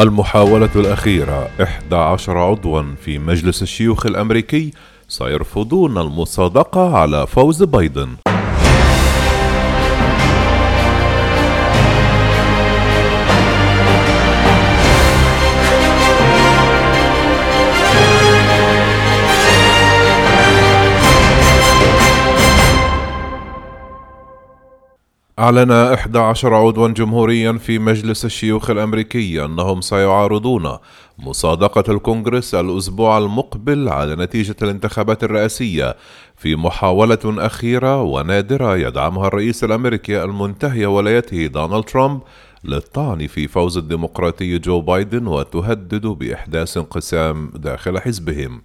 المحاولة الأخيرة 11 عضوا في مجلس الشيوخ الأمريكي سيرفضون المصادقة على فوز بايدن. أعلن 11 عضوا جمهوريا في مجلس الشيوخ الأمريكي أنهم سيعارضون مصادقة الكونغرس الأسبوع المقبل على نتيجة الانتخابات الرئاسية في محاولة أخيرة ونادرة يدعمها الرئيس الأمريكي المنتهي ولايته دونالد ترامب للطعن في فوز الديمقراطي جو بايدن وتهدد بإحداث انقسام داخل حزبهم.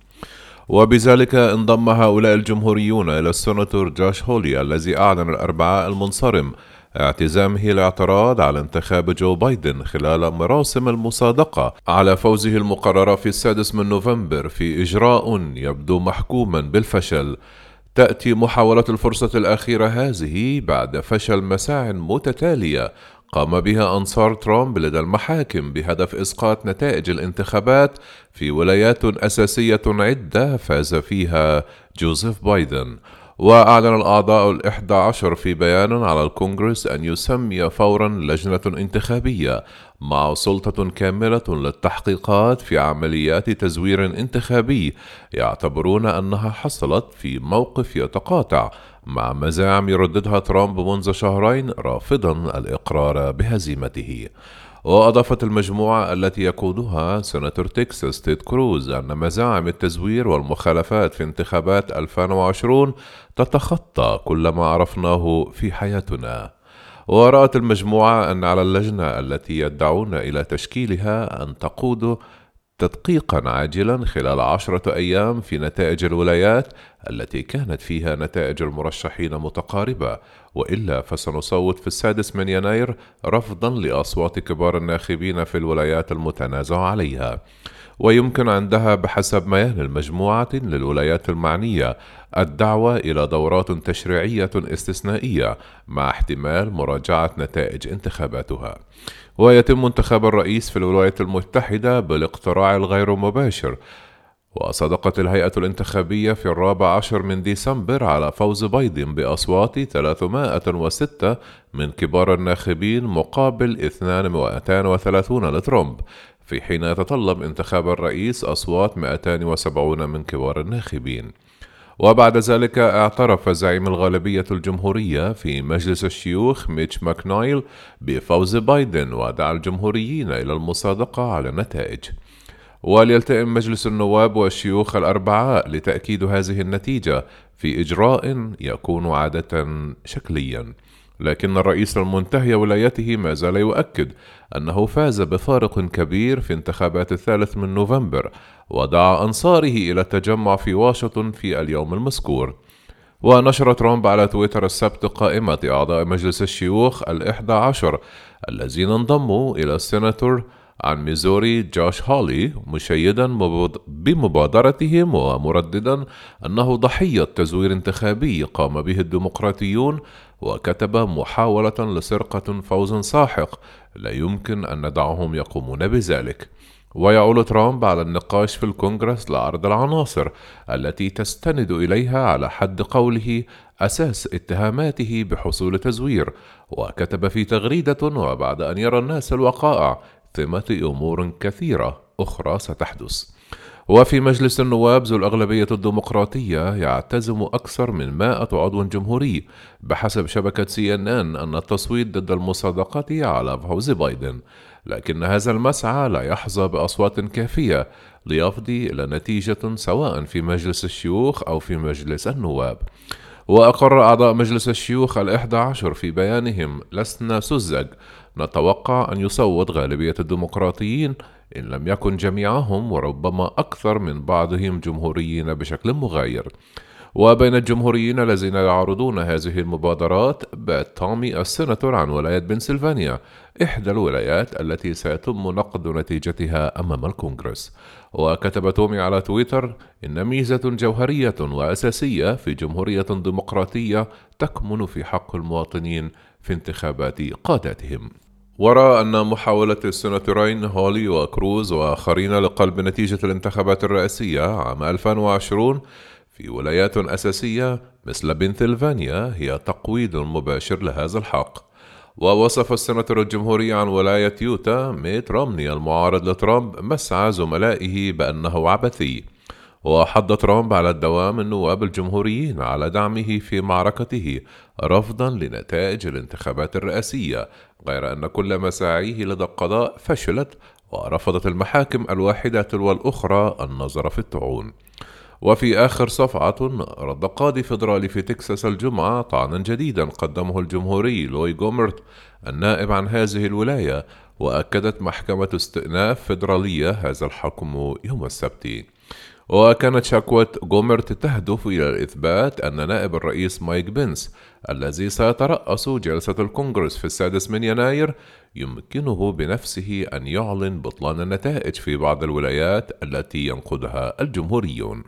وبذلك انضم هؤلاء الجمهوريون إلى السناتور جاش هولي الذي أعلن الأربعاء المنصرم اعتزامه الاعتراض على انتخاب جو بايدن خلال مراسم المصادقة على فوزه المقررة في السادس من نوفمبر في إجراء يبدو محكوما بالفشل. تأتي محاولة الفرصة الأخيرة هذه بعد فشل مساع متتالية قام بها أنصار ترامب لدى المحاكم بهدف إسقاط نتائج الانتخابات في ولايات أساسية عدة فاز فيها جوزيف بايدن. وأعلن الأعضاء الإحدى عشر في بيان على الكونغرس أن يسمي فورا لجنة انتخابية مع سلطة كاملة للتحقيقات في عمليات تزوير انتخابي. يعتبرون أنها حصلت في موقف يتقاطع مع مزاعم يرددها ترامب منذ شهرين رافضا الإقرار بهزيمته. وأضافت المجموعة التي يقودها سناتور تكساس تيد كروز أن مزاعم التزوير والمخالفات في انتخابات 2020 تتخطى كل ما عرفناه في حياتنا. ورأت المجموعة أن على اللجنة التي يدعون إلى تشكيلها أن تقود تدقيقا عاجلا خلال عشرة أيام في نتائج الولايات التي كانت فيها نتائج المرشحين متقاربة. وإلا فسنصوت في السادس من يناير رفضا لأصوات كبار الناخبين في الولايات المتنازع عليها. ويمكن عندها بحسب ميال المجموعة للولايات المعنية الدعوة إلى دورات تشريعية استثنائية مع احتمال مراجعة نتائج انتخاباتها. ويتم انتخاب الرئيس في الولايات المتحدة بالاقتراع الغير مباشر. وصدقت الهيئة الانتخابية في الرابع عشر من ديسمبر على فوز بايدن بأصوات 306 من كبار الناخبين مقابل 230 لترامب. في حين يتطلب انتخاب الرئيس أصوات 270 من كبار الناخبين. وبعد ذلك اعترف زعيم الغالبية الجمهورية في مجلس الشيوخ ميتش ماكنايل بفوز بايدن ودعا الجمهوريين إلى المصادقة على النتائج. وليلتئم مجلس النواب والشيوخ الأربعاء لتأكيد هذه النتيجة في إجراء يكون عادة شكليا. لكن الرئيس المنتهي ولايته ما زال يؤكد أنه فاز بفارق كبير في انتخابات الثالث من نوفمبر ودعا أنصاره إلى التجمع في واشنطن في اليوم المذكور. ونشر ترامب على تويتر السبت قائمة أعضاء مجلس الشيوخ الإحدى عشر الذين انضموا إلى السيناتور عن ميزوري جوش هولي مشيدا بمبادرتهم ومرددا أنه ضحية تزوير انتخابي قام به الديمقراطيون وكتب محاولة لسرقة فوز ساحق. لا يمكن أن ندعهم يقومون بذلك. ويعول ترامب على النقاش في الكونغرس لعرض العناصر التي تستند إليها على حد قوله أساس اتهاماته بحصول تزوير. وكتب في تغريدة وبعد أن يرى الناس الوقائع ثمة أمور كثيرة أخرى ستحدث. وفي مجلس النواب ذو الأغلبية الديمقراطية يعتزم أكثر من مائة عضو جمهوري بحسب شبكة سي إن إن أن التصويت ضد المصادقة على فوز بايدن. لكن هذا المسعى لا يحظى بأصوات كافية ليفضي إلى نتيجة سواء في مجلس الشيوخ أو في مجلس النواب. وأقر أعضاء مجلس الشيوخ الإحدى عشر في بيانهم لسنا سذج. نتوقع أن يصوت غالبية الديمقراطيين إن لم يكن جميعهم وربما أكثر من بعضهم جمهوريين بشكل مغاير. وبين الجمهوريين الذين يعرضون هذه المبادرات بات تومي السيناتور عن ولاية بنسلفانيا إحدى الولايات التي سيتم نقد نتيجتها أمام الكونغرس. وكتب تومي على تويتر إن ميزة جوهرية وأساسية في جمهورية ديمقراطية تكمن في حق المواطنين في انتخابات قادتهم وراء أن محاولة السناتورين هولي وكروز وآخرين لقلب نتيجة الانتخابات الرئاسية عام 2020 في ولايات أساسية مثل بنسلفانيا هي تقويض مباشر لهذا الحق. ووصف السناتور الجمهوري عن ولاية يوتا ميت رومني المعارض لترامب مسعى زملائه بأنه عبثي. وحض ترامب على الدوام النواب الجمهوريين على دعمه في معركته رفضا لنتائج الانتخابات الرئاسية غير أن كل مساعيه لدى القضاء فشلت ورفضت المحاكم الواحدة تلو الأخرى النظر في الطعون وفي آخر صفعة رد قاضي فيدرالي في تكساس الجمعة طعنا جديدا قدمه الجمهوري لوي جومرت النائب عن هذه الولاية وأكدت محكمة استئناف فيدرالية هذا الحكم يوم السبت. وكانت شكوى جومرت تهدف إلى الإثبات أن نائب الرئيس مايك بنس الذي سيترأس جلسة الكونغرس في السادس من يناير يمكنه بنفسه أن يعلن بطلان النتائج في بعض الولايات التي ينقضها الجمهوريون.